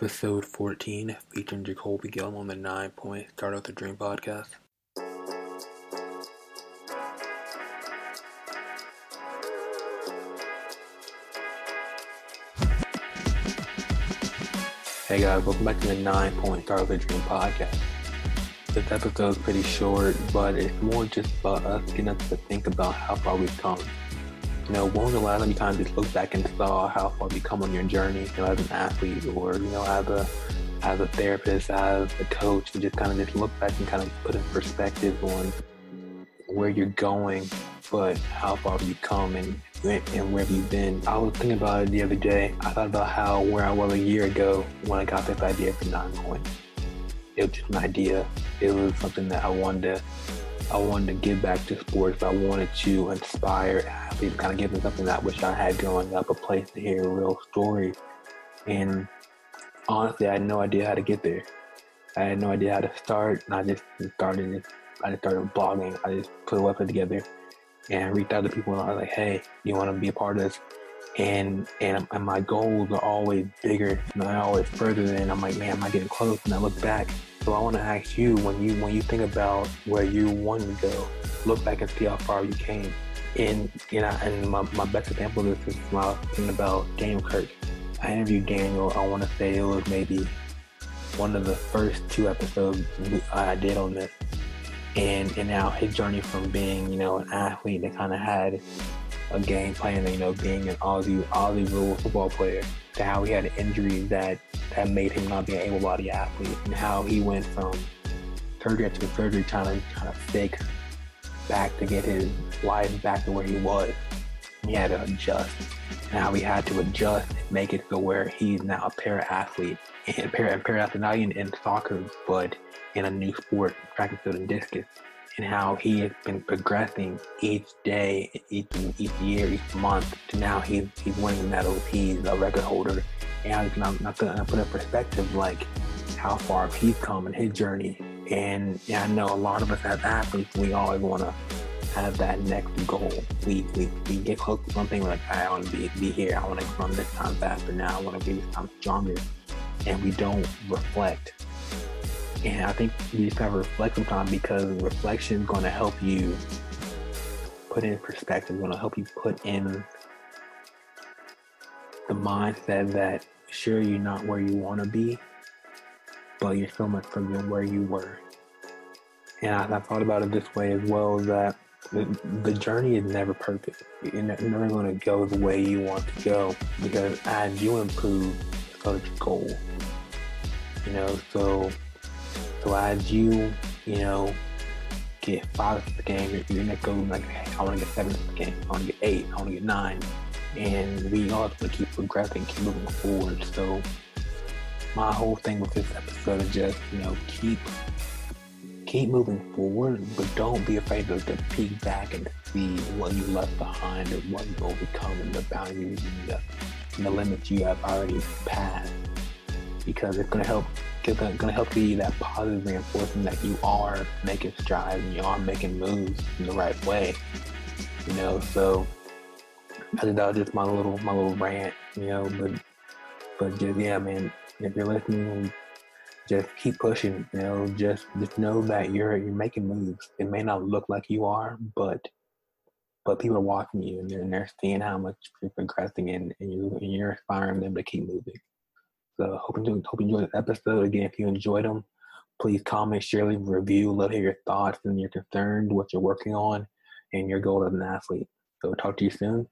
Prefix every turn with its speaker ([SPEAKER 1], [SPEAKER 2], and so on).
[SPEAKER 1] Episode 14 featuring Jacolby Gillum on the Nine Point Started With A Dream podcast. Hey guys, welcome back to the Nine Point Started With A Dream podcast. This episode is pretty short, but it's more just about us getting us to think about how far we've come you know, when was the last time you kind of just looked back and saw how far you come on your journey, you know, as an athlete or, you know, as a as a therapist, as a coach, to just kind of just look back and kind of put in perspective on where you're going, but how far have you come and and where have you been? I was thinking about it the other day. I thought about how where I was a year ago when I got this idea for nine points. It was just an idea. It was something that I wanted to I wanted to give back to sports. I wanted to inspire athletes, kind of give them something that I wish I had growing up, a place to hear a real story. And honestly, I had no idea how to get there. I had no idea how to start, and I just started. I just started blogging. I just put a website together and reached out to people, and I was like, "Hey, you want to be a part of this?" And and, and my goals are always bigger, and they're always further. And I'm like, "Man, am I getting close?" And I look back, so I want to ask you when you when you think about where you want to go, look back and see how far you came. And you know, and my, my best example of this is was thinking about Daniel Kirk. I interviewed Daniel. I want to say it was maybe one of the first two episodes I did on this, and and now his journey from being you know an athlete that kind of had a game plan, you know, being an Aussie Aussie rule football player, to how he had an injury that that made him not be an able-bodied athlete, and how he went from surgery after surgery trying to trying to fix back to get his life back to where he was. He had to adjust. And how he had to adjust and make it to where he's now a para athlete. And para, para athlete not even in soccer, but in a new sport, track and field and discus. And how he has been progressing each day, each each year, each month to now he's he's winning medals. He's a record holder and I'm not gonna put in perspective like how far he's come in his journey. And I know a lot of us as athletes, we always want to have that next goal. We, we, we get close to something like, I want to be, be here. I want to run this time faster now. I want to be this time stronger. And we don't reflect. And I think you just have to reflect sometimes because reflection is going to help you put in perspective, it's going to help you put in the mindset that sure you're not where you want to be, but you're so much further than where you were. And I, I thought about it this way as well that the, the journey is never perfect. You're never going to go the way you want to go because as you improve, so does your goal. You know, so so as you, you know, get five of the game, you're gonna go like, hey, I want to get seven of the game, I want to get eight, I want to get nine and we all have to keep progressing, keep moving forward. So my whole thing with this episode is just, you know, keep keep moving forward, but don't be afraid to, to peek back and see what you left behind and what you've overcome and the boundaries and the, and the limits you have already passed. Because it's gonna help it's gonna, help you that positive reinforcement that you are making strides and you are making moves in the right way. You know, so I think that was just my little my little rant, you know. But but just yeah, man. If you're listening, just keep pushing. You know, just just know that you're you're making moves. It may not look like you are, but but people are watching you and they're, and they're seeing how much you're progressing and, and, you, and you're inspiring them to keep moving. So hope you hope you enjoyed this episode. Again, if you enjoyed them, please comment, share, leave a review. Love to hear your thoughts and your concerns, what you're working on, and your goal as an athlete. So talk to you soon.